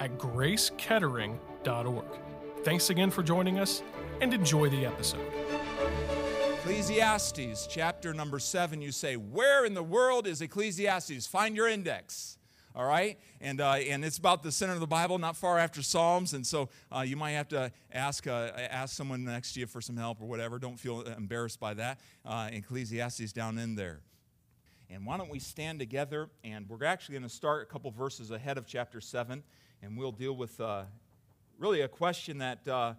at gracekettering.org. Thanks again for joining us and enjoy the episode. Ecclesiastes chapter number seven, you say, Where in the world is Ecclesiastes? Find your index. All right? And, uh, and it's about the center of the Bible, not far after Psalms. And so uh, you might have to ask, uh, ask someone next to you for some help or whatever. Don't feel embarrassed by that. Uh, Ecclesiastes down in there. And why don't we stand together? And we're actually going to start a couple verses ahead of chapter 7 and we'll deal with uh, really a question that, uh,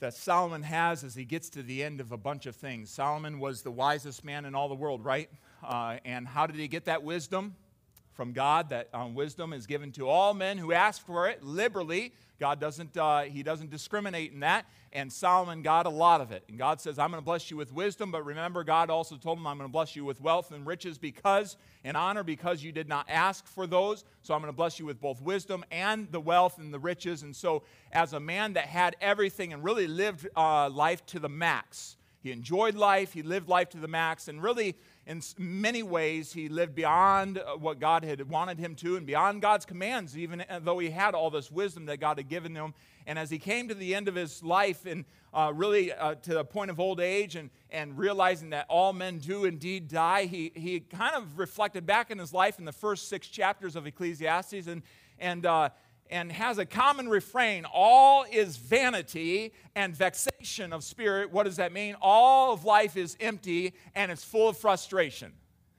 that Solomon has as he gets to the end of a bunch of things. Solomon was the wisest man in all the world, right? Uh, and how did he get that wisdom? From God, that um, wisdom is given to all men who ask for it liberally. God doesn't, uh, he doesn't discriminate in that. And Solomon got a lot of it. And God says, I'm going to bless you with wisdom. But remember, God also told him, I'm going to bless you with wealth and riches because, and honor, because you did not ask for those. So I'm going to bless you with both wisdom and the wealth and the riches. And so, as a man that had everything and really lived uh, life to the max, he enjoyed life, he lived life to the max, and really in many ways, he lived beyond uh, what God had wanted him to and beyond God's commands, even uh, though he had all this wisdom that God had given him. And as he came to the end of his life and uh, really uh, to the point of old age and, and realizing that all men do indeed die, he, he kind of reflected back in his life in the first six chapters of Ecclesiastes and, and uh, and has a common refrain all is vanity and vexation of spirit. What does that mean? All of life is empty and it's full of frustration.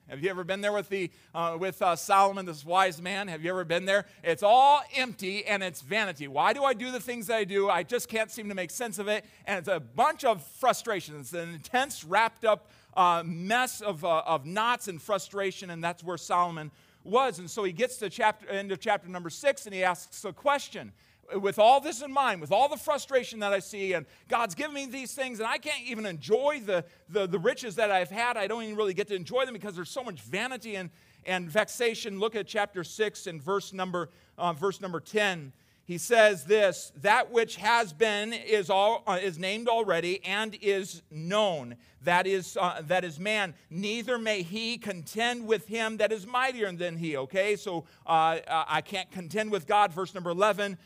Have you ever been there with, the, uh, with uh, Solomon, this wise man? Have you ever been there? It's all empty and it's vanity. Why do I do the things that I do? I just can't seem to make sense of it. And it's a bunch of frustration. It's an intense, wrapped up uh, mess of, uh, of knots and frustration. And that's where Solomon was. And so he gets to chapter, end of chapter number six and he asks a question. With all this in mind, with all the frustration that I see, and God's given me these things, and I can't even enjoy the, the, the riches that I've had. I don't even really get to enjoy them because there's so much vanity and, and vexation. Look at chapter 6 and verse number, uh, verse number 10 he says this that which has been is, all, uh, is named already and is known. That is, uh, that is man. Neither may he contend with him that is mightier than he. Okay so uh, uh i can't contend with god. Verse number 11 ver,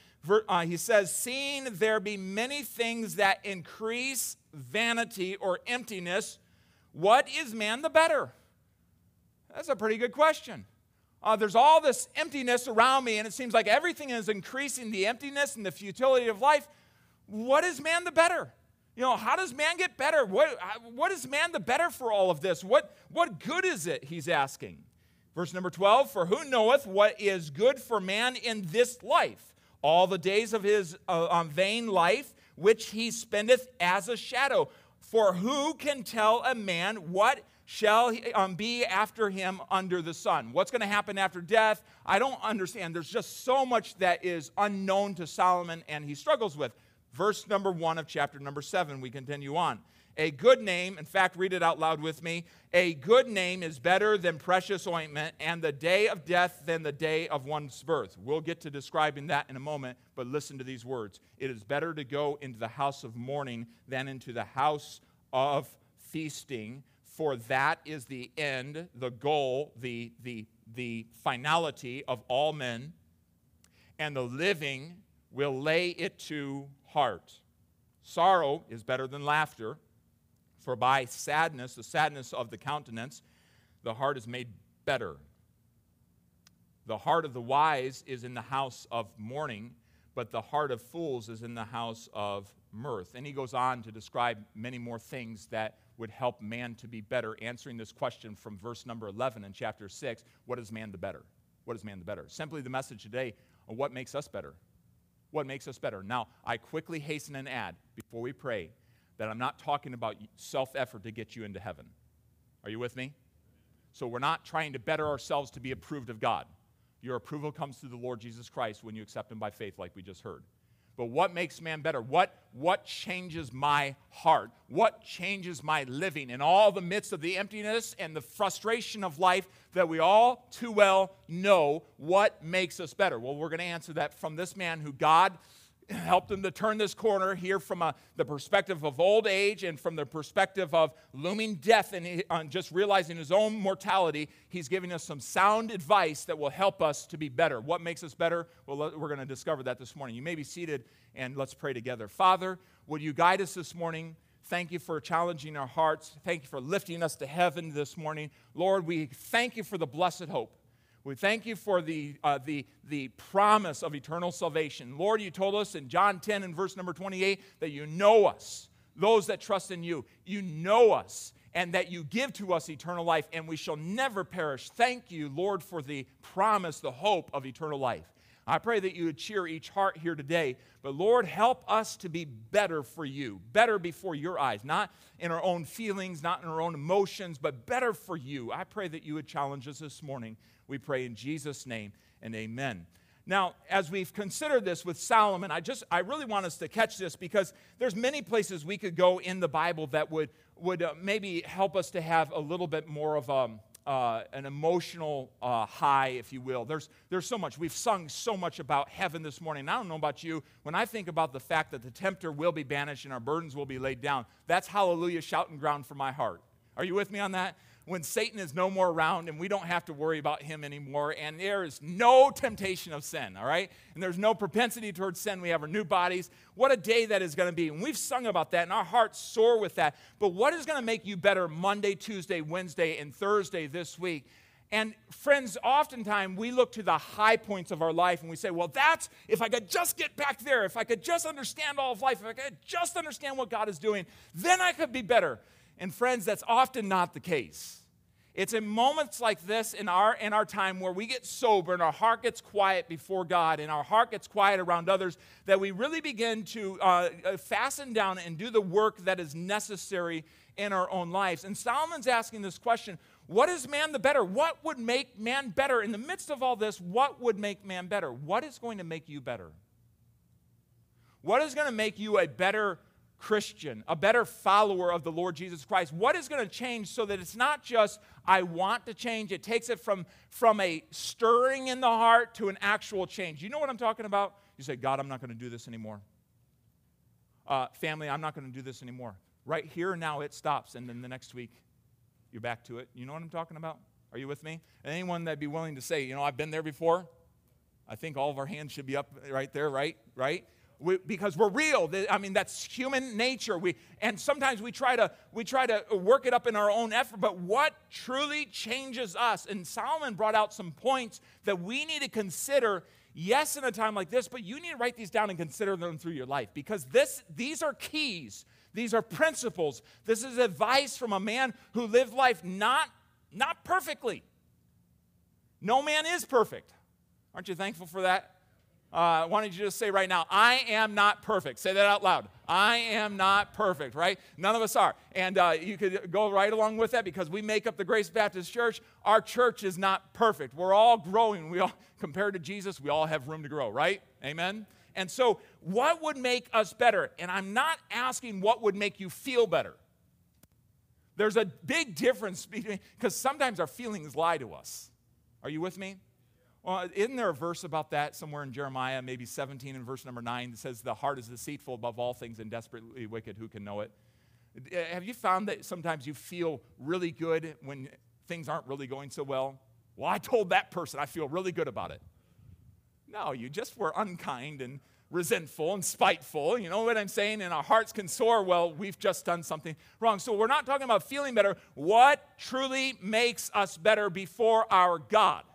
uh, he says seeing there be many things that increase vanity or emptiness what is man the better that's a pretty good question uh, there's all this emptiness around me, and it seems like everything is increasing the emptiness and the futility of life. What is man the better? You know, how does man get better? What, what is man the better for all of this? What, what good is it? He's asking. Verse number 12 For who knoweth what is good for man in this life? All the days of his uh, vain life, which he spendeth as a shadow. For who can tell a man what shall um, be after him under the sun. What's going to happen after death? I don't understand. There's just so much that is unknown to Solomon and he struggles with. Verse number one of chapter number seven, we continue on. A good name, in fact, read it out loud with me. A good name is better than precious ointment, and the day of death than the day of one's birth. We'll get to describing that in a moment, but listen to these words. It is better to go into the house of mourning than into the house of feasting for that is the end, the goal, the, the, the finality of all men, and the living will lay it to heart. Sorrow is better than laughter, for by sadness, the sadness of the countenance, the heart is made better. The heart of the wise is in the house of mourning, but the heart of fools is in the house of mirth. And he goes on to describe many more things that would help man to be better, answering this question from verse number 11 in chapter 6 what is man the better? What is man the better? Simply the message today what makes us better. What makes us better? Now, I quickly hasten and add before we pray that I'm not talking about self effort to get you into heaven. Are you with me? So we're not trying to better ourselves to be approved of God. Your approval comes through the Lord Jesus Christ when you accept Him by faith, like we just heard. but what makes man better? What, what changes my heart? What changes my living in all the midst of the emptiness and the frustration of life that we all too well know what makes us better? Well, we're going to answer that from this man who God helped him to turn this corner here from a, the perspective of old age and from the perspective of looming death and he, just realizing his own mortality. He's giving us some sound advice that will help us to be better. What makes us better? Well, we're going to discover that this morning. You may be seated and let's pray together. Father, would you guide us this morning? Thank you for challenging our hearts. Thank you for lifting us to heaven this morning. Lord, we thank you for the blessed hope we thank you for the, uh, the, the promise of eternal salvation. Lord, you told us in John 10 and verse number 28 that you know us, those that trust in you. You know us, and that you give to us eternal life, and we shall never perish. Thank you, Lord, for the promise, the hope of eternal life. I pray that you would cheer each heart here today. But Lord, help us to be better for you, better before your eyes, not in our own feelings, not in our own emotions, but better for you. I pray that you would challenge us this morning we pray in Jesus' name and amen. Now, as we've considered this with Solomon, I just I really want us to catch this because there's many places we could go in the Bible that would would uh, maybe help us to have a little bit more of a um, uh, an emotional uh, high, if you will. There's, there's so much. We've sung so much about heaven this morning. I don't know about you. When I think about the fact that the tempter will be banished and our burdens will be laid down, that's hallelujah shouting ground for my heart. Are you with me on that? When Satan is no more around and we don't have to worry about him anymore, and there is no temptation of sin, all right? And there's no propensity towards sin. We have our new bodies. What a day that is going to be. And we've sung about that, and our hearts soar with that. But what is going to make you better Monday, Tuesday, Wednesday, and Thursday this week? And friends, oftentimes we look to the high points of our life and we say, well, that's if I could just get back there, if I could just understand all of life, if I could just understand what God is doing, then I could be better. And friends, that's often not the case. It's in moments like this in our, in our time where we get sober and our heart gets quiet before God and our heart gets quiet around others that we really begin to uh, uh, fasten down and do the work that is necessary in our own lives. And Solomon's asking this question What is man the better? What would make man better? In the midst of all this, what would make man better? What is going to make you better? What is going to make you a better Christian, a better follower of the Lord Jesus Christ? What is going to change so that it's not just, I want to change, it takes it from, from a stirring in the heart to an actual change. You know what I'm talking about? You say, God, I'm not going to do this anymore. Uh, family, I'm not going to do this anymore. Right here now, it stops, and then the next week, you're back to it. You know what I'm talking about? Are you with me? Anyone that'd be willing to say, you know, I've been there before, I think all of our hands should be up right there, right? Right? We, because we're real. I mean, that's human nature. We, and sometimes we try, to, we try to work it up in our own effort, but what truly changes us? And Solomon brought out some points that we need to consider, yes, in a time like this, but you need to write these down and consider them through your life because this, these are keys. These are principles. This is advice from a man who lived life not, not perfectly. No man is perfect. Aren't you thankful for that? Uh, why don't you just say right now, I am not perfect? Say that out loud. I am not perfect, right? None of us are. And uh, you could go right along with that because we make up the Grace Baptist Church. Our church is not perfect. We're all growing. We all, compared to Jesus, we all have room to grow, right? Amen? And so, what would make us better? And I'm not asking what would make you feel better. There's a big difference between, because sometimes our feelings lie to us. Are you with me? Well, isn't there a verse about that somewhere in Jeremiah, maybe 17 and verse number 9, that says, The heart is deceitful above all things and desperately wicked. Who can know it? Uh, have you found that sometimes you feel really good when things aren't really going so well? Well, I told that person I feel really good about it. No, you just were unkind and resentful and spiteful. You know what I'm saying? And our hearts can soar. Well, we've just done something wrong. So we're not talking about feeling better. What truly makes us better before our God?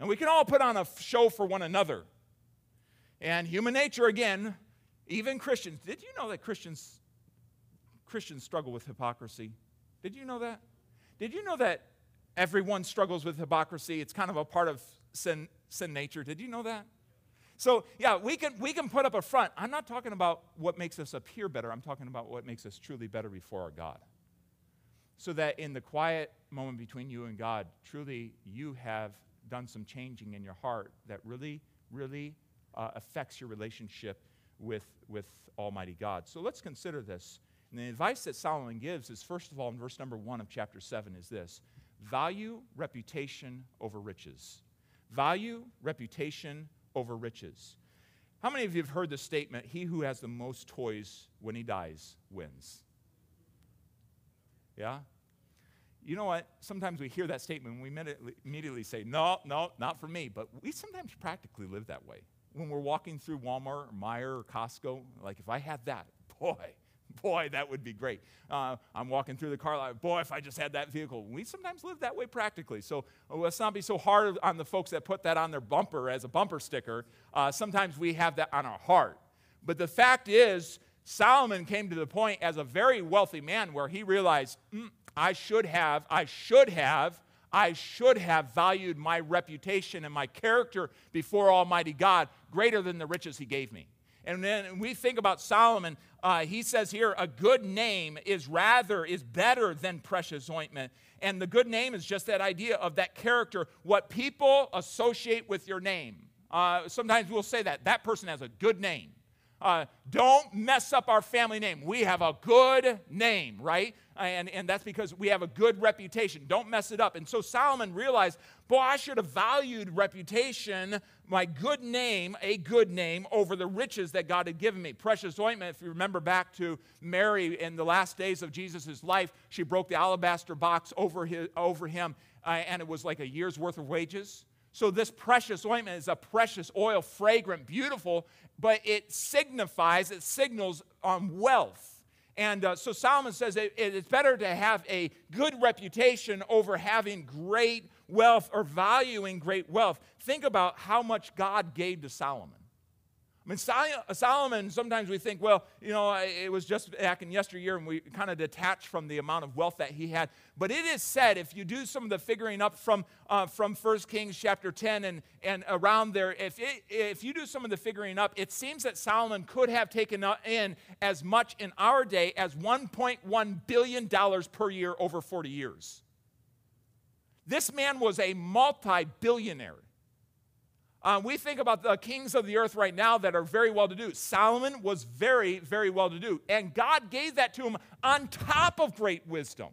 And we can all put on a show for one another. And human nature, again, even Christians. Did you know that Christians, Christians struggle with hypocrisy? Did you know that? Did you know that everyone struggles with hypocrisy? It's kind of a part of sin, sin nature. Did you know that? So, yeah, we can, we can put up a front. I'm not talking about what makes us appear better. I'm talking about what makes us truly better before our God. So that in the quiet moment between you and God, truly you have done some changing in your heart that really, really uh, affects your relationship with, with Almighty God. So let's consider this. And the advice that Solomon gives is, first of all, in verse number one of chapter 7, is this value reputation over riches. Value reputation over riches. How many of you have heard the statement, he who has the most toys when he dies wins? Yeah? You know what? Sometimes we hear that statement and we immediately, immediately say, no, no, not for me. But we sometimes practically live that way. When we're walking through Walmart or Meijer or Costco, like if I had that, boy, Boy, that would be great. Uh, I'm walking through the car lot. Boy, if I just had that vehicle. We sometimes live that way practically. So uh, let's not be so hard on the folks that put that on their bumper as a bumper sticker. Uh, sometimes we have that on our heart. But the fact is, Solomon came to the point as a very wealthy man where he realized, mm, I should have, I should have, I should have valued my reputation and my character before Almighty God greater than the riches he gave me. And then we think about Solomon, uh, he says here, a good name is rather, is better than precious ointment. And the good name is just that idea of that character, what people associate with your name. Uh, sometimes we'll say that that person has a good name. Uh, don't mess up our family name. We have a good name, right? And, and that's because we have a good reputation. Don't mess it up. And so Solomon realized, boy, I should have valued reputation, my good name, a good name, over the riches that God had given me. Precious ointment, if you remember back to Mary in the last days of Jesus' life, she broke the alabaster box over, his, over him, uh, and it was like a year's worth of wages. So, this precious ointment is a precious oil, fragrant, beautiful, but it signifies, it signals on wealth. And uh, so Solomon says it, it's better to have a good reputation over having great wealth or valuing great wealth. Think about how much God gave to Solomon. Mean, Solomon, sometimes we think, well, you know, it was just back in yesteryear and we kind of detach from the amount of wealth that he had. But it is said, if you do some of the figuring up from, uh, from 1 Kings chapter 10 and, and around there, if, it, if you do some of the figuring up, it seems that Solomon could have taken in as much in our day as $1.1 billion per year over 40 years. This man was a multi billionaire. Uh, we think about the kings of the earth right now that are very well to do. Solomon was very, very well to do. And God gave that to him on top of great wisdom,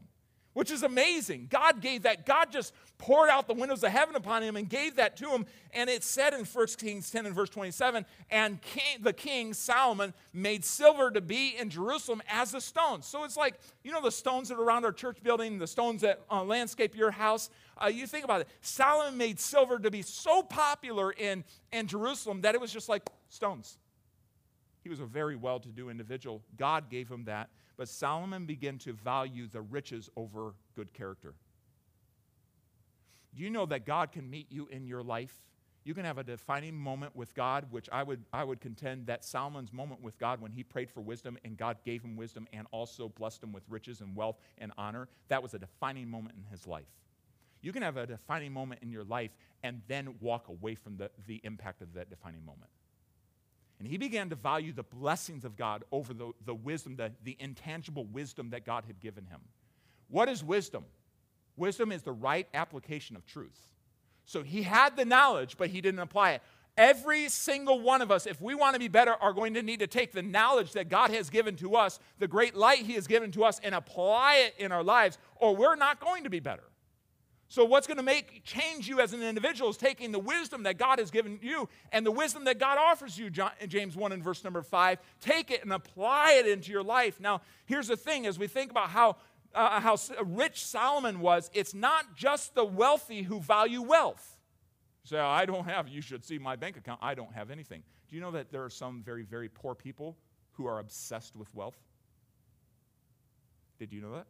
which is amazing. God gave that. God just poured out the windows of heaven upon him and gave that to him. And it said in 1 Kings 10 and verse 27 and king, the king, Solomon, made silver to be in Jerusalem as a stone. So it's like, you know, the stones that are around our church building, the stones that uh, landscape your house. Uh, you think about it. Solomon made silver to be so popular in, in Jerusalem that it was just like stones. He was a very well to do individual. God gave him that. But Solomon began to value the riches over good character. Do you know that God can meet you in your life? You can have a defining moment with God, which I would, I would contend that Solomon's moment with God when he prayed for wisdom and God gave him wisdom and also blessed him with riches and wealth and honor, that was a defining moment in his life. You can have a defining moment in your life and then walk away from the, the impact of that defining moment. And he began to value the blessings of God over the, the wisdom, the, the intangible wisdom that God had given him. What is wisdom? Wisdom is the right application of truth. So he had the knowledge, but he didn't apply it. Every single one of us, if we want to be better, are going to need to take the knowledge that God has given to us, the great light He has given to us, and apply it in our lives, or we're not going to be better. So, what's going to make change you as an individual is taking the wisdom that God has given you and the wisdom that God offers you, James 1 and verse number 5. Take it and apply it into your life. Now, here's the thing as we think about how, uh, how rich Solomon was, it's not just the wealthy who value wealth. You say, I don't have, you should see my bank account. I don't have anything. Do you know that there are some very, very poor people who are obsessed with wealth? Did you know that?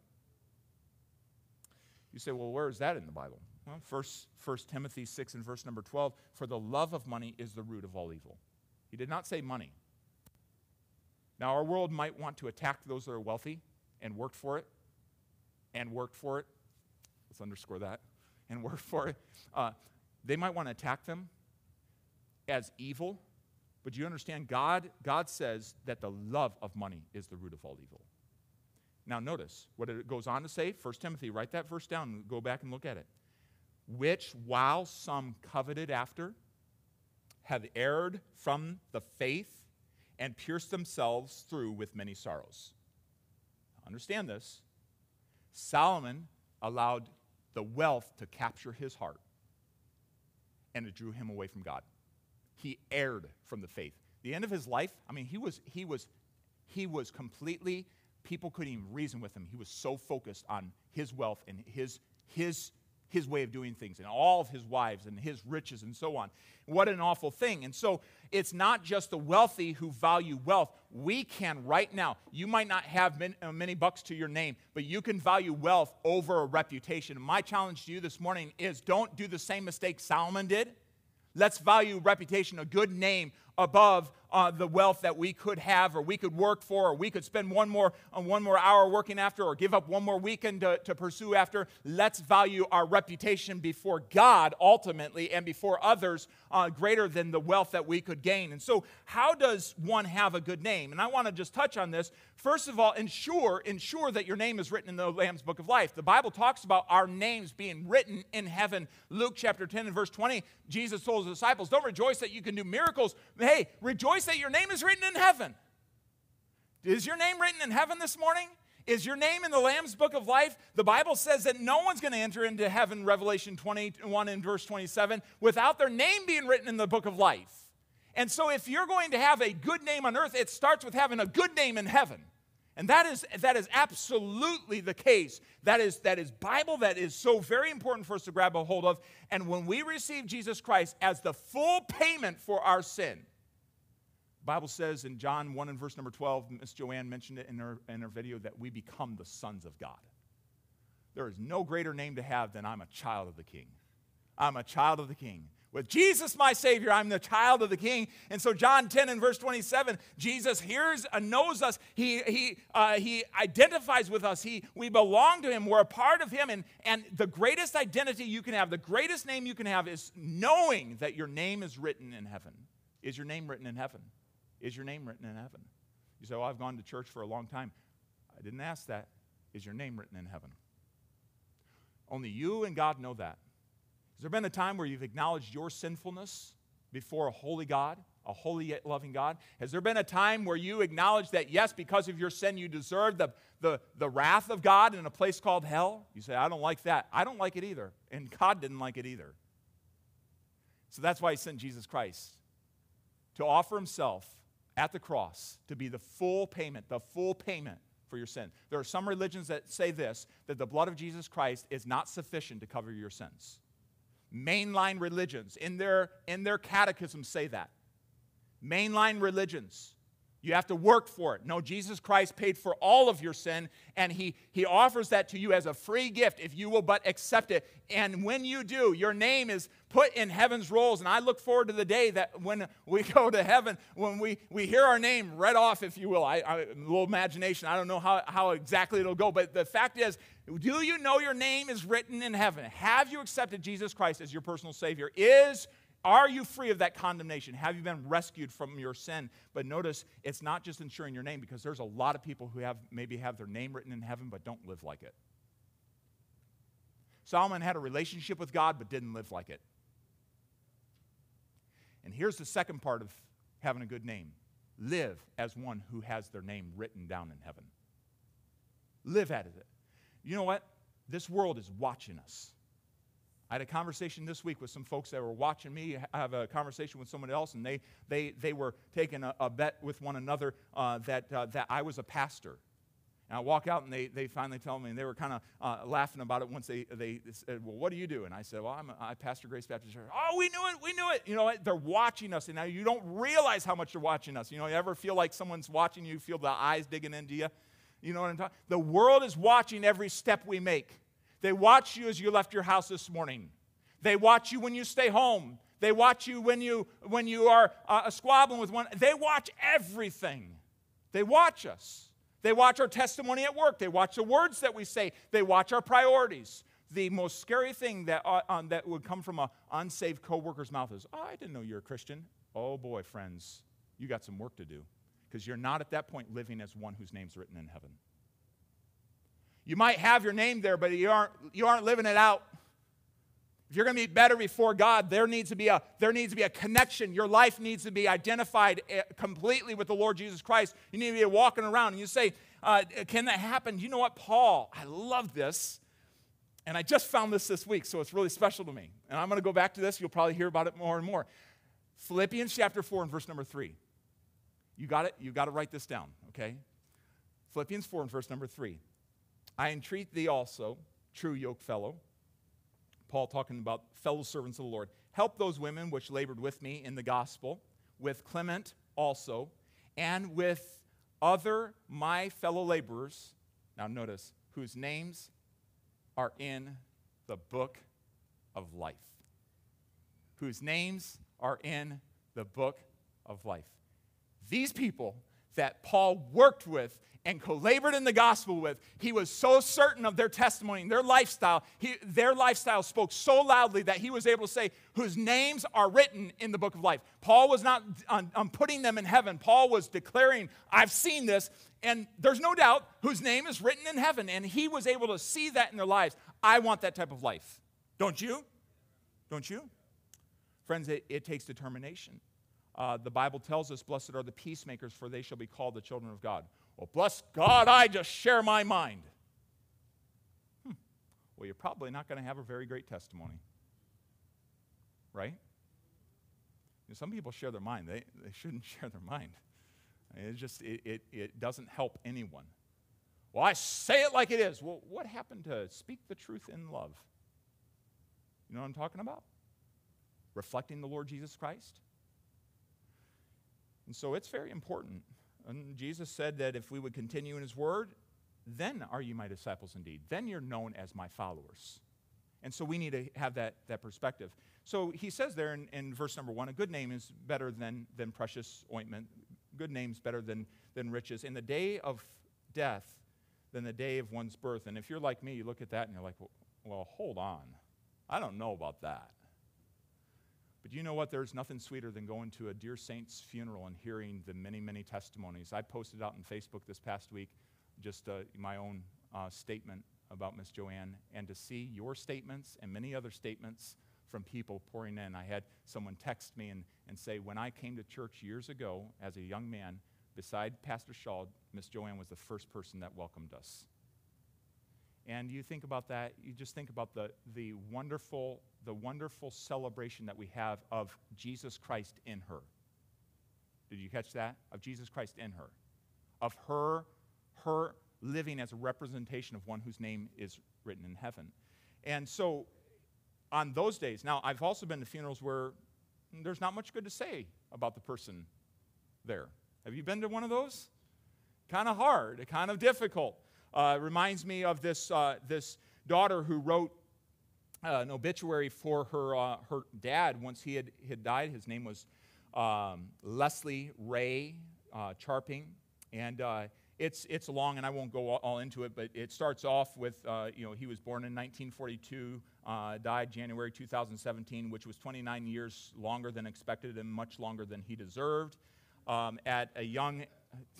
You say, well, where is that in the Bible? Well, first, first Timothy 6 and verse number 12, for the love of money is the root of all evil. He did not say money. Now, our world might want to attack those that are wealthy and worked for it, and worked for it. Let's underscore that. And worked for it. Uh, they might want to attack them as evil, but you understand God, God says that the love of money is the root of all evil. Now, notice what it goes on to say. 1 Timothy, write that verse down and go back and look at it. Which, while some coveted after, have erred from the faith and pierced themselves through with many sorrows. Understand this. Solomon allowed the wealth to capture his heart, and it drew him away from God. He erred from the faith. The end of his life, I mean, he was, he was, he was completely, people couldn't even reason with him. He was so focused on his wealth and his, his his way of doing things and all of his wives and his riches and so on. What an awful thing. And so it's not just the wealthy who value wealth. We can right now, you might not have uh, many bucks to your name, but you can value wealth over a reputation. my challenge to you this morning is don't do the same mistake Solomon did. Let's value reputation, a good name, above uh, the wealth that we could have or we could work for or we could spend one more, uh, one more hour working after or give up one more weekend to, to pursue after. Let's value our reputation before God ultimately and before others uh, greater than the wealth that we could gain. And so, how does one have a good name? And I want to just touch on this. First of all, ensure, ensure that your name is written in the Lamb's Book of Life. The Bible talks about our names being written in heaven. Luke chapter 10 and verse 20, Jesus told his disciples, Don't rejoice that you can do miracles. Hey, rejoice that your name is written in heaven. Is your name written in heaven this morning? Is your name in the Lamb's book of life? The Bible says that no one's going to enter into heaven, Revelation 21 and verse 27, without their name being written in the book of life. And so, if you're going to have a good name on earth, it starts with having a good name in heaven. And that is, that is absolutely the case. That is, that is Bible, that is so very important for us to grab a hold of. And when we receive Jesus Christ as the full payment for our sin, Bible says in John 1 and verse number 12, Miss Joanne mentioned it in her, in her video, that we become the sons of God. There is no greater name to have than I'm a child of the King. I'm a child of the King. With Jesus, my Savior, I'm the child of the King. And so, John 10 and verse 27, Jesus hears and knows us. He, he, uh, he identifies with us. He, we belong to Him. We're a part of Him. And, and the greatest identity you can have, the greatest name you can have, is knowing that your name is written in heaven. Is your name written in heaven? Is your name written in heaven? You say, Well, I've gone to church for a long time. I didn't ask that. Is your name written in heaven? Only you and God know that. Has there been a time where you've acknowledged your sinfulness before a holy God, a holy yet loving God? Has there been a time where you acknowledge that, yes, because of your sin, you deserve the, the, the wrath of God in a place called hell? You say, I don't like that. I don't like it either. And God didn't like it either. So that's why He sent Jesus Christ to offer Himself at the cross to be the full payment, the full payment for your sin. There are some religions that say this that the blood of Jesus Christ is not sufficient to cover your sins. Mainline religions in their, in their catechism say that. Mainline religions you have to work for it. No, Jesus Christ paid for all of your sin, and he, he offers that to you as a free gift if you will but accept it. And when you do, your name is put in heaven's rolls. And I look forward to the day that when we go to heaven, when we, we hear our name read off, if you will. I, I, a little imagination, I don't know how, how exactly it'll go, but the fact is, do you know your name is written in heaven? Have you accepted Jesus Christ as your personal Savior? Is are you free of that condemnation? Have you been rescued from your sin? But notice it's not just ensuring your name because there's a lot of people who have maybe have their name written in heaven but don't live like it. Solomon had a relationship with God but didn't live like it. And here's the second part of having a good name live as one who has their name written down in heaven. Live at it. You know what? This world is watching us. I had a conversation this week with some folks that were watching me I have a conversation with someone else, and they, they, they were taking a, a bet with one another uh, that, uh, that I was a pastor. And I walk out, and they, they finally tell me, and they were kind of uh, laughing about it once they, they said, Well, what do you do? And I said, Well, I'm a, I pastor Grace Baptist Church. Oh, we knew it, we knew it. You know, they're watching us, and now you don't realize how much they're watching us. You know, you ever feel like someone's watching you, feel the eyes digging into you? You know what I'm talking The world is watching every step we make. They watch you as you left your house this morning. They watch you when you stay home. They watch you when you, when you are uh, squabbling with one. They watch everything. They watch us. They watch our testimony at work. They watch the words that we say. They watch our priorities. The most scary thing that, uh, um, that would come from an unsaved coworker's mouth is, oh, I didn't know you're a Christian. Oh boy, friends, you got some work to do because you're not at that point living as one whose name's written in heaven. You might have your name there, but you aren't, you aren't living it out. If you're going to be better before God, there needs to be a there needs to be a connection. Your life needs to be identified eh, completely with the Lord Jesus Christ. You need to be walking around and you say, uh, "Can that happen?" You know what, Paul? I love this, and I just found this this week, so it's really special to me. And I'm going to go back to this. You'll probably hear about it more and more. Philippians chapter four and verse number three. You got it. You got to write this down, okay? Philippians four and verse number three. I entreat thee also, true yoke fellow Paul talking about fellow servants of the Lord. Help those women which labored with me in the gospel, with Clement also, and with other my fellow laborers. Now, notice, whose names are in the book of life. Whose names are in the book of life. These people that Paul worked with and co-labored in the gospel with, he was so certain of their testimony and their lifestyle. He, their lifestyle spoke so loudly that he was able to say, whose names are written in the book of life. Paul was not on, on putting them in heaven. Paul was declaring, I've seen this, and there's no doubt whose name is written in heaven. And he was able to see that in their lives. I want that type of life. Don't you? Don't you? Friends, it, it takes determination. Uh, the Bible tells us, Blessed are the peacemakers, for they shall be called the children of God. Well, bless God, I just share my mind. Hmm. Well, you're probably not going to have a very great testimony. Right? You know, some people share their mind. They, they shouldn't share their mind. It just it, it, it doesn't help anyone. Well, I say it like it is. Well, what happened to speak the truth in love? You know what I'm talking about? Reflecting the Lord Jesus Christ. And so it's very important and Jesus said that if we would continue in his word, then are you my disciples indeed. Then you're known as my followers. And so we need to have that, that perspective. So he says there in, in verse number one a good name is better than, than precious ointment, good name's better than, than riches. In the day of death, than the day of one's birth. And if you're like me, you look at that and you're like, well, well hold on. I don't know about that. But you know what? There's nothing sweeter than going to a dear saint's funeral and hearing the many, many testimonies. I posted out on Facebook this past week just uh, my own uh, statement about Miss Joanne, and to see your statements and many other statements from people pouring in. I had someone text me and, and say, When I came to church years ago as a young man, beside Pastor Shaw, Miss Joanne was the first person that welcomed us. And you think about that, you just think about the, the, wonderful, the wonderful celebration that we have of Jesus Christ in her. Did you catch that? Of Jesus Christ in her. Of her, her living as a representation of one whose name is written in heaven. And so on those days, now I've also been to funerals where there's not much good to say about the person there. Have you been to one of those? Kind of hard, kind of difficult. Uh, reminds me of this, uh, this daughter who wrote uh, an obituary for her, uh, her dad once he had, had died. His name was um, Leslie Ray uh, Charping. And uh, it's, it's long, and I won't go all into it, but it starts off with, you know, he was born in 1942, died January 2017, which was 29 years longer than expected and much longer than he deserved. Um, at a young,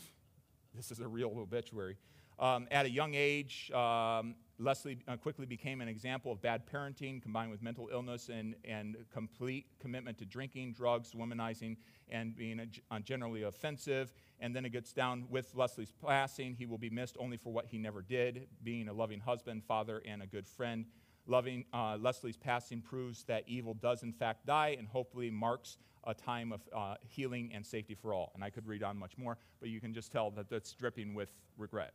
this is a real obituary. Um, at a young age, um, Leslie uh, quickly became an example of bad parenting combined with mental illness and, and complete commitment to drinking, drugs, womanizing, and being a, uh, generally offensive. And then it gets down with Leslie's passing. He will be missed only for what he never did, being a loving husband, father, and a good friend. Loving uh, Leslie's passing proves that evil does in fact die and hopefully marks a time of uh, healing and safety for all. And I could read on much more, but you can just tell that that's dripping with regret.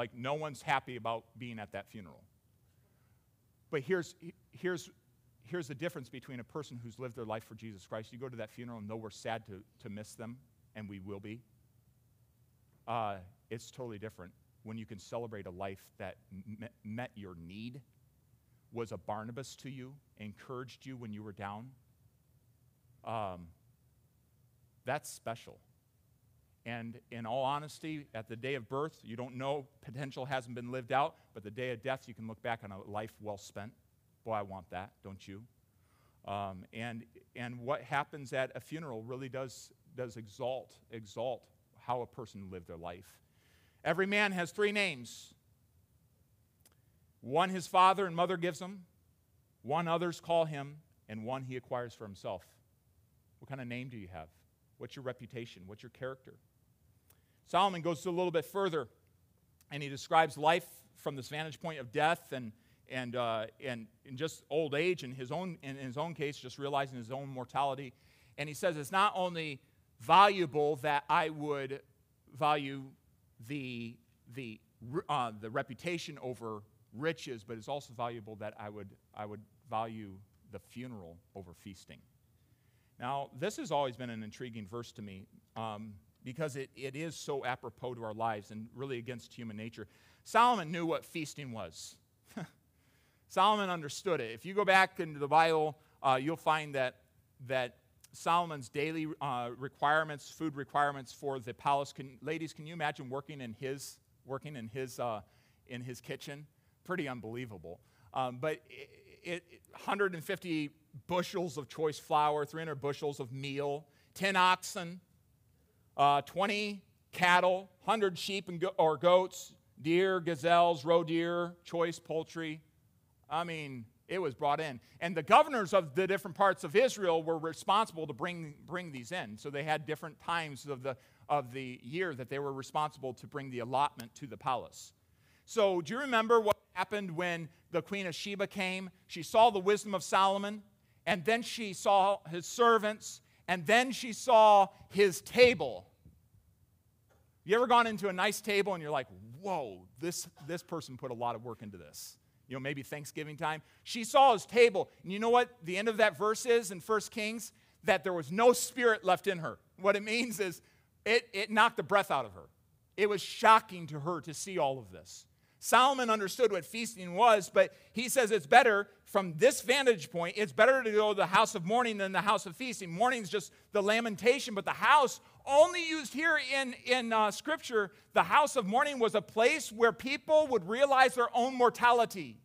Like no one's happy about being at that funeral. But here's, here's, here's the difference between a person who's lived their life for Jesus Christ. You go to that funeral and know we're sad to, to miss them, and we will be. Uh, it's totally different when you can celebrate a life that met your need, was a Barnabas to you, encouraged you when you were down. Um, that's special. And in all honesty, at the day of birth, you don't know, potential hasn't been lived out, but the day of death, you can look back on a life well spent. Boy, I want that, don't you? Um, and, and what happens at a funeral really does, does exalt, exalt how a person lived their life. Every man has three names one his father and mother gives him, One others call him, and one he acquires for himself. What kind of name do you have? What's your reputation? What's your character? Solomon goes a little bit further, and he describes life from this vantage point of death and, and, uh, and, and just old age, in his, own, in his own case, just realizing his own mortality. And he says it's not only valuable that I would value the, the, uh, the reputation over riches, but it's also valuable that I would, I would value the funeral over feasting. Now, this has always been an intriguing verse to me um, because it, it is so apropos to our lives and really against human nature. Solomon knew what feasting was. Solomon understood it. If you go back into the Bible, uh, you'll find that, that Solomon's daily uh, requirements, food requirements for the palace. Can, ladies, can you imagine working in his, working in his, uh, in his kitchen? Pretty unbelievable. Um, but it, it, 150 bushels of choice flour, 300 bushels of meal, 10 oxen, uh, 20 cattle, 100 sheep and go- or goats, deer, gazelles, roe deer, choice poultry. I mean, it was brought in. And the governors of the different parts of Israel were responsible to bring, bring these in. So they had different times of the, of the year that they were responsible to bring the allotment to the palace. So, do you remember what happened when the Queen of Sheba came? She saw the wisdom of Solomon, and then she saw his servants, and then she saw his table. You ever gone into a nice table and you're like, whoa, this, this person put a lot of work into this? You know, maybe Thanksgiving time. She saw his table. And you know what the end of that verse is in 1 Kings? That there was no spirit left in her. What it means is it, it knocked the breath out of her. It was shocking to her to see all of this. Solomon understood what feasting was, but he says it's better from this vantage point, it's better to go to the house of mourning than the house of feasting. Mourning is just the lamentation, but the house, only used here in, in uh, Scripture, the house of mourning was a place where people would realize their own mortality.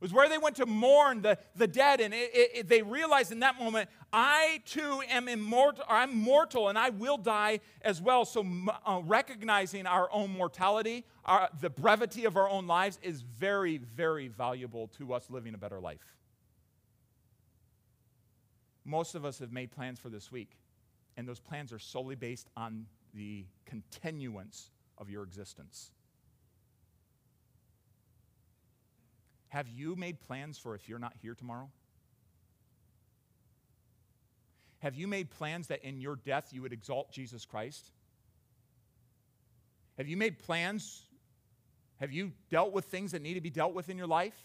It was where they went to mourn the, the dead, and it, it, they realized in that moment, I too am immortal, I'm mortal, and I will die as well. So, uh, recognizing our own mortality, our, the brevity of our own lives, is very, very valuable to us living a better life. Most of us have made plans for this week, and those plans are solely based on the continuance of your existence. Have you made plans for if you're not here tomorrow? Have you made plans that in your death you would exalt Jesus Christ? Have you made plans? Have you dealt with things that need to be dealt with in your life?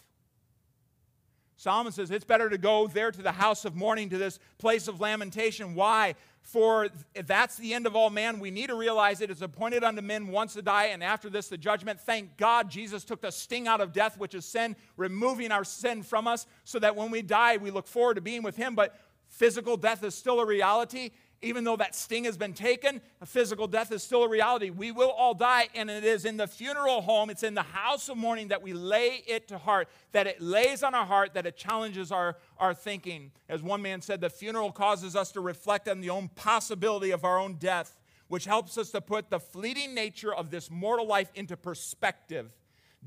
Solomon says it's better to go there to the house of mourning, to this place of lamentation. Why? For that's the end of all man, we need to realize it is appointed unto men once to die, and after this, the judgment. Thank God Jesus took the sting out of death, which is sin, removing our sin from us, so that when we die, we look forward to being with Him. But physical death is still a reality, even though that sting has been taken, a physical death is still a reality. We will all die, and it is in the funeral home, it's in the house of mourning that we lay it to heart, that it lays on our heart, that it challenges our, our thinking. As one man said, the funeral causes us to reflect on the own possibility of our own death, which helps us to put the fleeting nature of this mortal life into perspective.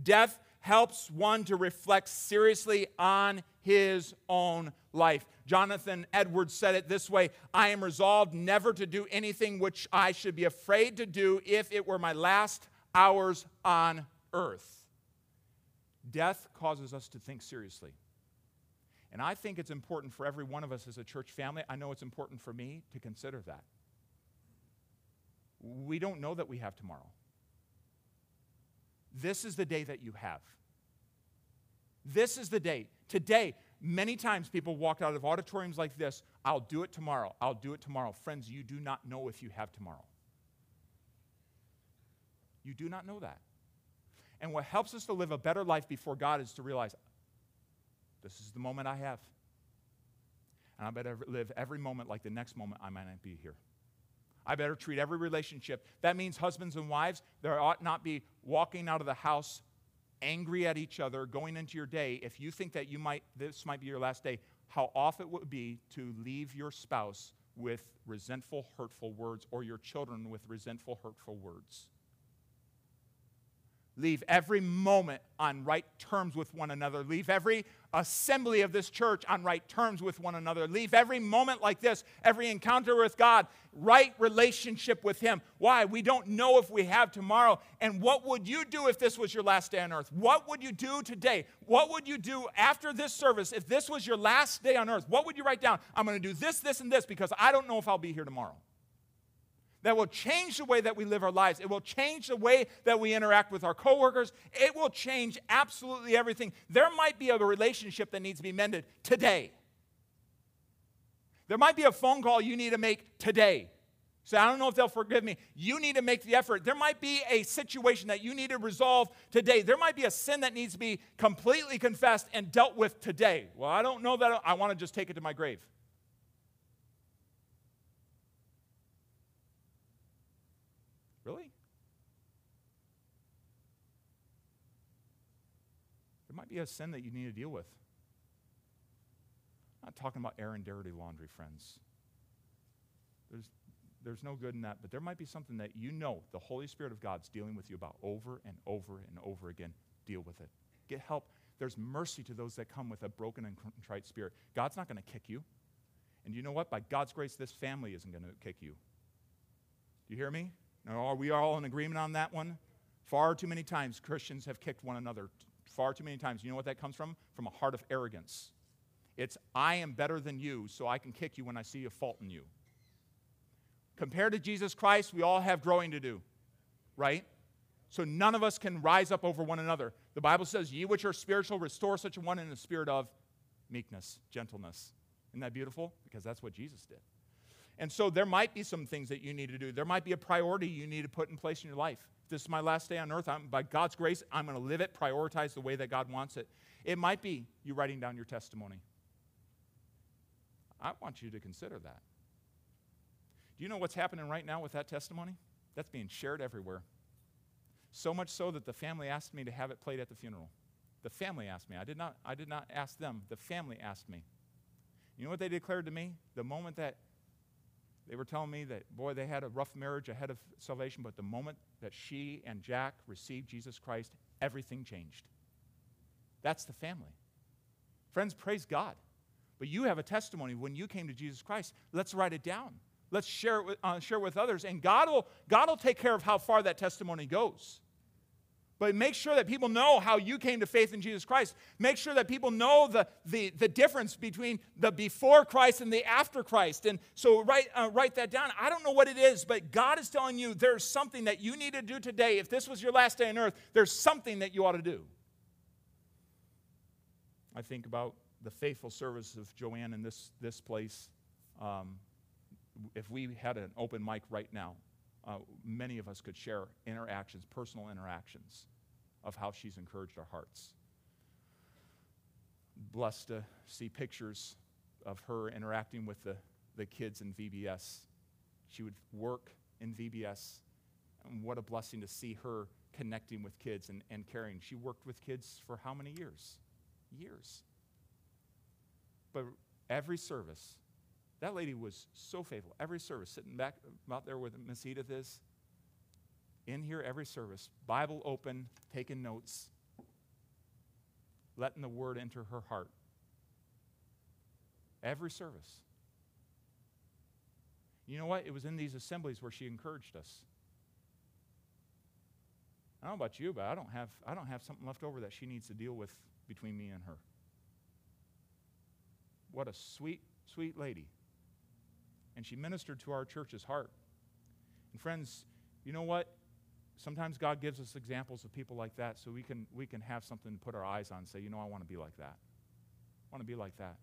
Death helps one to reflect seriously on his own life. Jonathan Edwards said it this way I am resolved never to do anything which I should be afraid to do if it were my last hours on earth. Death causes us to think seriously. And I think it's important for every one of us as a church family. I know it's important for me to consider that. We don't know that we have tomorrow. This is the day that you have. This is the day. Today, many times people walk out of auditoriums like this I'll do it tomorrow. I'll do it tomorrow. Friends, you do not know if you have tomorrow. You do not know that. And what helps us to live a better life before God is to realize this is the moment I have. And I better live every moment like the next moment I might not be here. I better treat every relationship. That means husbands and wives, there ought not be walking out of the house angry at each other going into your day. If you think that you might this might be your last day, how off it would be to leave your spouse with resentful, hurtful words or your children with resentful, hurtful words. Leave every moment on right terms with one another. Leave every assembly of this church on right terms with one another. Leave every moment like this, every encounter with God, right relationship with Him. Why? We don't know if we have tomorrow. And what would you do if this was your last day on earth? What would you do today? What would you do after this service if this was your last day on earth? What would you write down? I'm going to do this, this, and this because I don't know if I'll be here tomorrow that will change the way that we live our lives. It will change the way that we interact with our coworkers. It will change absolutely everything. There might be a relationship that needs to be mended today. There might be a phone call you need to make today. So I don't know if they'll forgive me. You need to make the effort. There might be a situation that you need to resolve today. There might be a sin that needs to be completely confessed and dealt with today. Well, I don't know that I want to just take it to my grave. Really? Be a sin that you need to deal with. I'm not talking about air and dirty laundry, friends. There's, there's no good in that, but there might be something that you know the Holy Spirit of God's dealing with you about over and over and over again. Deal with it. Get help. There's mercy to those that come with a broken and contrite spirit. God's not going to kick you. And you know what? By God's grace, this family isn't going to kick you. Do you hear me? Now, are we all in agreement on that one? Far too many times Christians have kicked one another. Far too many times. You know what that comes from? From a heart of arrogance. It's, I am better than you, so I can kick you when I see a fault in you. Compared to Jesus Christ, we all have growing to do, right? So none of us can rise up over one another. The Bible says, Ye which are spiritual, restore such a one in the spirit of meekness, gentleness. Isn't that beautiful? Because that's what Jesus did. And so there might be some things that you need to do. There might be a priority you need to put in place in your life. This is my last day on earth, I'm, by God's grace, I'm going to live it, prioritize the way that God wants it. It might be you writing down your testimony. I want you to consider that. Do you know what's happening right now with that testimony? That's being shared everywhere. So much so that the family asked me to have it played at the funeral. The family asked me. I did not, I did not ask them. The family asked me. You know what they declared to me? The moment that they were telling me that, boy, they had a rough marriage ahead of salvation, but the moment that she and Jack received Jesus Christ, everything changed. That's the family. Friends, praise God. But you have a testimony when you came to Jesus Christ. Let's write it down. Let's share it with, uh, share with others. And God will, God will take care of how far that testimony goes. But make sure that people know how you came to faith in Jesus Christ. Make sure that people know the, the, the difference between the before Christ and the after Christ. And so write, uh, write that down. I don't know what it is, but God is telling you there's something that you need to do today. If this was your last day on earth, there's something that you ought to do. I think about the faithful service of Joanne in this, this place. Um, if we had an open mic right now, uh, many of us could share interactions, personal interactions, of how she's encouraged our hearts. Blessed to see pictures of her interacting with the, the kids in VBS. She would work in VBS. And what a blessing to see her connecting with kids and, and caring. She worked with kids for how many years? Years. But every service, that lady was so faithful. Every service, sitting back out there with Miss Edith is, in here every service, Bible open, taking notes, letting the word enter her heart. Every service. You know what? It was in these assemblies where she encouraged us. I don't know about you, but I don't have I don't have something left over that she needs to deal with between me and her. What a sweet, sweet lady and she ministered to our church's heart. And friends, you know what? Sometimes God gives us examples of people like that so we can, we can have something to put our eyes on and say, you know, I want to be like that. I want to be like that.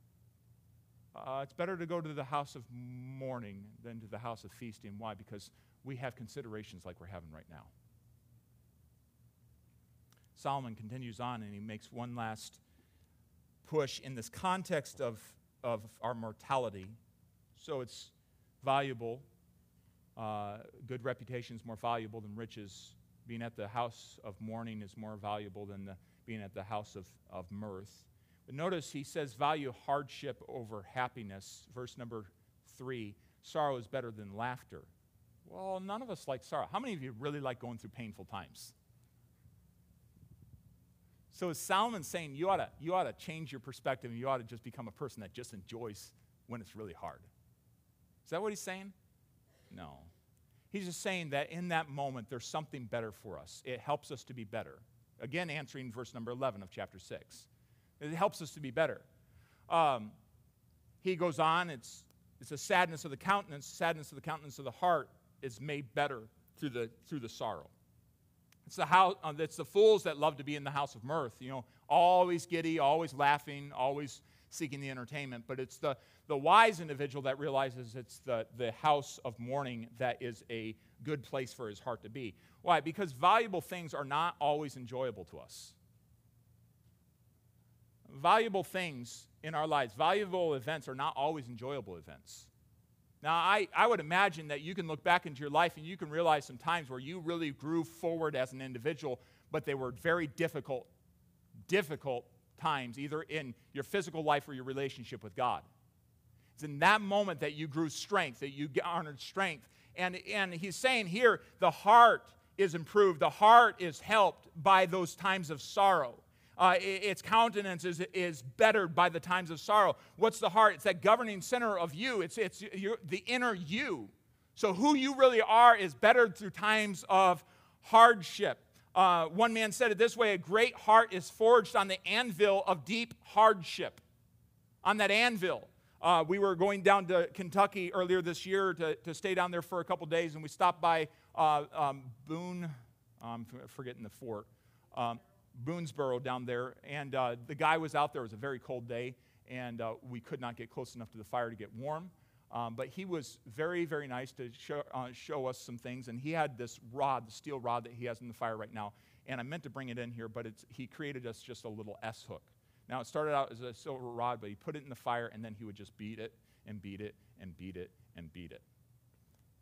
Uh, it's better to go to the house of mourning than to the house of feasting. Why? Because we have considerations like we're having right now. Solomon continues on and he makes one last push in this context of, of our mortality. So it's valuable. Uh, good reputation is more valuable than riches. Being at the house of mourning is more valuable than the, being at the house of, of mirth. But notice he says, value hardship over happiness. Verse number three sorrow is better than laughter. Well, none of us like sorrow. How many of you really like going through painful times? So is Solomon saying you ought, to, you ought to change your perspective and you ought to just become a person that just enjoys when it's really hard? Is that what he's saying? No. He's just saying that in that moment, there's something better for us. It helps us to be better. Again, answering verse number 11 of chapter 6. It helps us to be better. Um, he goes on, it's, it's a sadness of the countenance, sadness of the countenance of the heart is made better through the, through the sorrow. It's the, house, uh, it's the fools that love to be in the house of mirth, you know, always giddy, always laughing, always seeking the entertainment. But it's the, the wise individual that realizes it's the, the house of mourning that is a good place for his heart to be. Why? Because valuable things are not always enjoyable to us. Valuable things in our lives, valuable events are not always enjoyable events. Now, I, I would imagine that you can look back into your life and you can realize some times where you really grew forward as an individual, but they were very difficult, difficult times, either in your physical life or your relationship with God. It's in that moment that you grew strength, that you garnered strength. And, and he's saying here the heart is improved, the heart is helped by those times of sorrow. Uh, its countenance is, is bettered by the times of sorrow. What's the heart? It's that governing center of you, it's, it's your, the inner you. So, who you really are is bettered through times of hardship. Uh, one man said it this way a great heart is forged on the anvil of deep hardship. On that anvil. Uh, we were going down to Kentucky earlier this year to, to stay down there for a couple days, and we stopped by uh, um, Boone, I'm forgetting the fort. Um, Boonesboro down there, and uh, the guy was out there. It was a very cold day, and uh, we could not get close enough to the fire to get warm. Um, but he was very, very nice to show, uh, show, us some things, and he had this rod, the steel rod that he has in the fire right now. And I meant to bring it in here, but he created us just a little S hook. Now, it started out as a silver rod, but he put it in the fire, and then he would just beat it and beat it and beat it and beat it.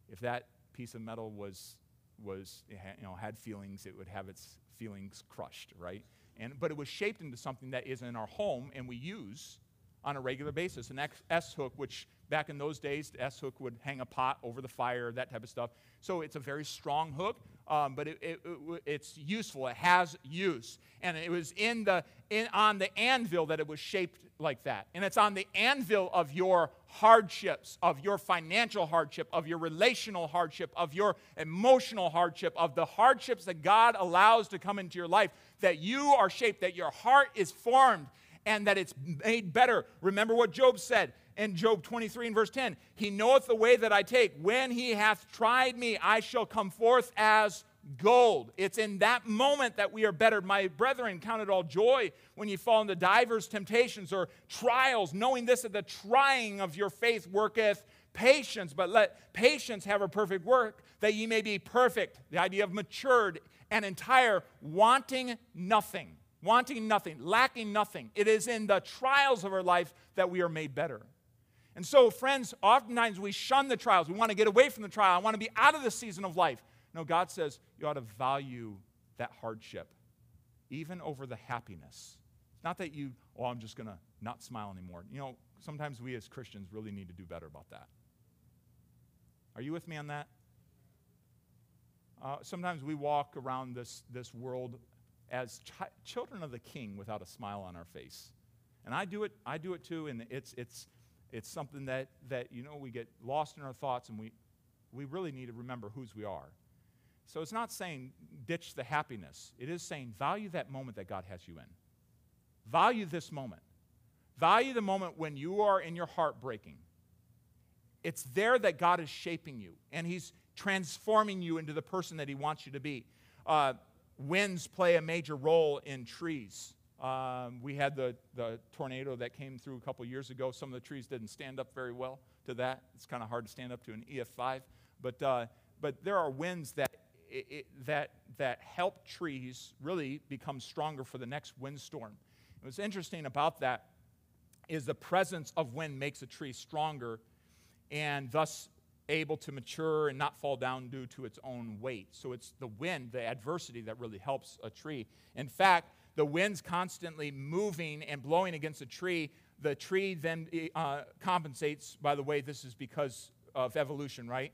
If that piece of metal was, was you know, had feelings, it would have its feelings crushed, right? And, but it was shaped into something that is in our home and we use on a regular basis. An S hook, which back in those days, the S hook would hang a pot over the fire, that type of stuff. So it's a very strong hook, um, but it, it, it, it's useful. It has use. And it was in the, in, on the anvil that it was shaped like that. And it's on the anvil of your hardships, of your financial hardship, of your relational hardship, of your emotional hardship, of the hardships that God allows to come into your life, that you are shaped, that your heart is formed, and that it's made better. Remember what Job said in Job 23 and verse 10 He knoweth the way that I take. When he hath tried me, I shall come forth as gold. It's in that moment that we are better. My brethren, count it all joy when you fall into divers temptations or trials, knowing this that the trying of your faith worketh patience, but let patience have a perfect work, that ye may be perfect. The idea of matured and entire, wanting nothing, wanting nothing, lacking nothing. It is in the trials of our life that we are made better. And so, friends, oftentimes we shun the trials. We want to get away from the trial. I want to be out of the season of life. No, God says you ought to value that hardship, even over the happiness. It's not that you, oh, I'm just going to not smile anymore. You know, sometimes we as Christians really need to do better about that. Are you with me on that? Uh, sometimes we walk around this, this world as chi- children of the king without a smile on our face. And I do it, I do it too, and it's, it's, it's something that, that, you know, we get lost in our thoughts and we, we really need to remember whose we are. So it's not saying ditch the happiness. It is saying value that moment that God has you in. Value this moment. Value the moment when you are in your heart breaking. It's there that God is shaping you and He's transforming you into the person that He wants you to be. Uh, winds play a major role in trees. Um, we had the, the tornado that came through a couple years ago. Some of the trees didn't stand up very well to that. It's kind of hard to stand up to an EF5. But, uh, but there are winds that it, it, that, that help trees really become stronger for the next windstorm. what's interesting about that is the presence of wind makes a tree stronger and thus able to mature and not fall down due to its own weight. So it's the wind, the adversity, that really helps a tree. In fact, the wind's constantly moving and blowing against a tree. The tree then uh, compensates, by the way, this is because of evolution, right?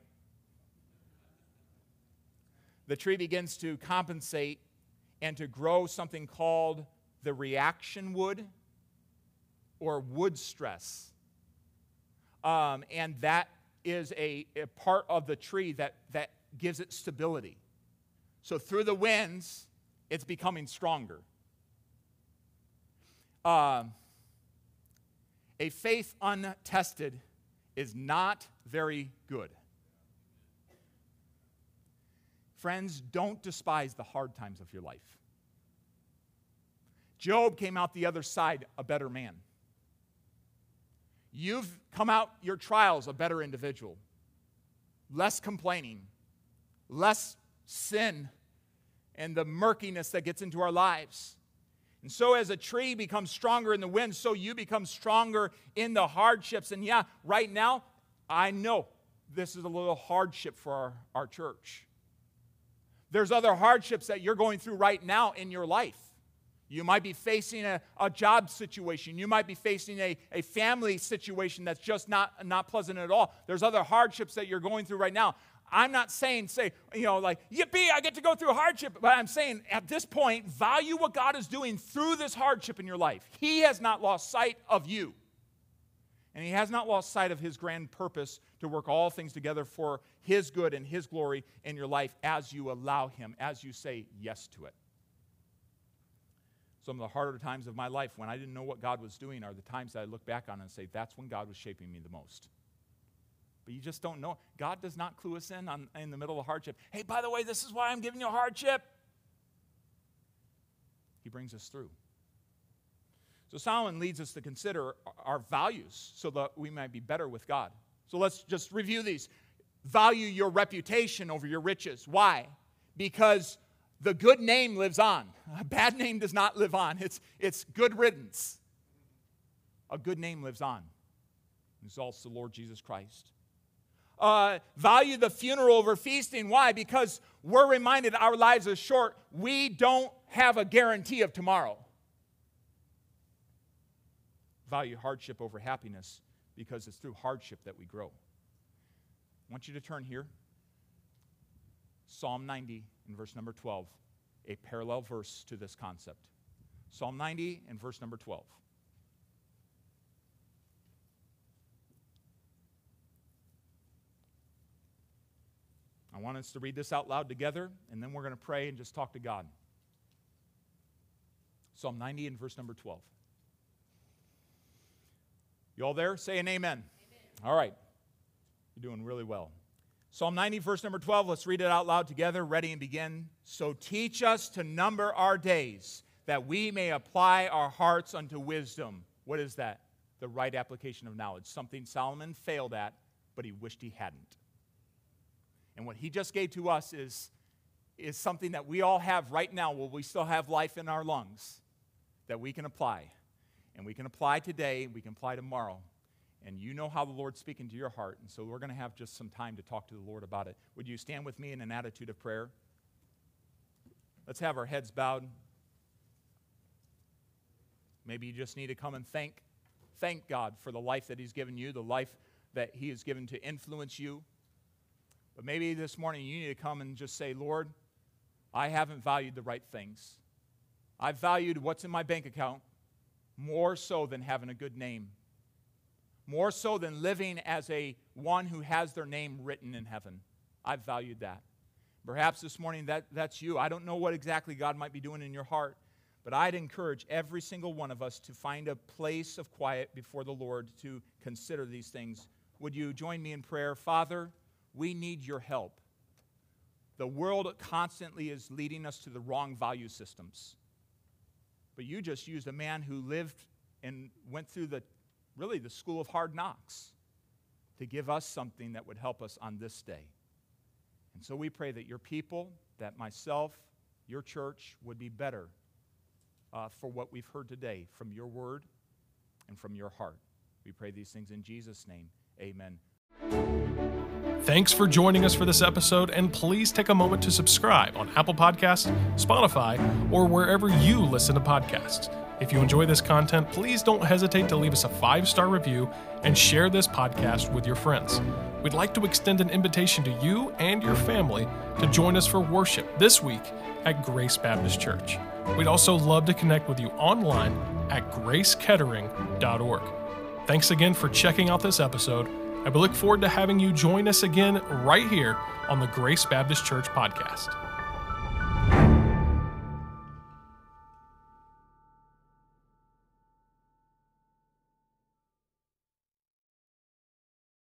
the tree begins to compensate and to grow something called the reaction wood or wood stress. Um, and that is a, a part of the tree that, that gives it stability. So through the winds, it's becoming stronger. Um, a faith untested is not very good. Friends, don't despise the hard times of your life. Job came out the other side a better man. You've come out your trials a better individual, less complaining, less sin, and the murkiness that gets into our lives. And so, as a tree becomes stronger in the wind, so you become stronger in the hardships. And yeah, right now, I know this is a little hardship for our, our church. There's other hardships that you're going through right now in your life. You might be facing a, a job situation. You might be facing a, a family situation that's just not, not pleasant at all. There's other hardships that you're going through right now. I'm not saying, say, you know, like, yippee, I get to go through hardship. But I'm saying at this point, value what God is doing through this hardship in your life. He has not lost sight of you. And He has not lost sight of His grand purpose to work all things together for His good and His glory in your life as you allow Him, as you say yes to it. Some of the harder times of my life when I didn't know what God was doing are the times that I look back on and say, that's when God was shaping me the most. But you just don't know. God does not clue us in on, in the middle of hardship. Hey, by the way, this is why I'm giving you a hardship. He brings us through. So Solomon leads us to consider our values so that we might be better with God. So let's just review these. Value your reputation over your riches. Why? Because the good name lives on. A bad name does not live on. It's, it's good riddance. A good name lives on. Also the Lord Jesus Christ uh, value the funeral over feasting. Why? Because we're reminded our lives are short. We don't have a guarantee of tomorrow. Value hardship over happiness because it's through hardship that we grow. I want you to turn here. Psalm 90 in verse number 12, a parallel verse to this concept. Psalm 90 and verse number 12. I want us to read this out loud together, and then we're going to pray and just talk to God. Psalm 90 and verse number 12. You all there? Say an amen. amen. All right. You're doing really well. Psalm 90, verse number 12. Let's read it out loud together. Ready and begin. So teach us to number our days, that we may apply our hearts unto wisdom. What is that? The right application of knowledge. Something Solomon failed at, but he wished he hadn't. And what he just gave to us is, is something that we all have right now while we still have life in our lungs that we can apply. And we can apply today, we can apply tomorrow. And you know how the Lord's speaking to your heart. And so we're going to have just some time to talk to the Lord about it. Would you stand with me in an attitude of prayer? Let's have our heads bowed. Maybe you just need to come and thank, thank God for the life that He's given you, the life that He has given to influence you. But maybe this morning you need to come and just say, Lord, I haven't valued the right things. I've valued what's in my bank account more so than having a good name, more so than living as a one who has their name written in heaven. I've valued that. Perhaps this morning that, that's you. I don't know what exactly God might be doing in your heart, but I'd encourage every single one of us to find a place of quiet before the Lord to consider these things. Would you join me in prayer? Father, we need your help. The world constantly is leading us to the wrong value systems. But you just used a man who lived and went through the really the school of hard knocks to give us something that would help us on this day. And so we pray that your people, that myself, your church would be better uh, for what we've heard today from your word and from your heart. We pray these things in Jesus' name. Amen. Thanks for joining us for this episode, and please take a moment to subscribe on Apple Podcasts, Spotify, or wherever you listen to podcasts. If you enjoy this content, please don't hesitate to leave us a five star review and share this podcast with your friends. We'd like to extend an invitation to you and your family to join us for worship this week at Grace Baptist Church. We'd also love to connect with you online at gracekettering.org. Thanks again for checking out this episode, and we look forward to having you join us again right here on the Grace Baptist Church podcast.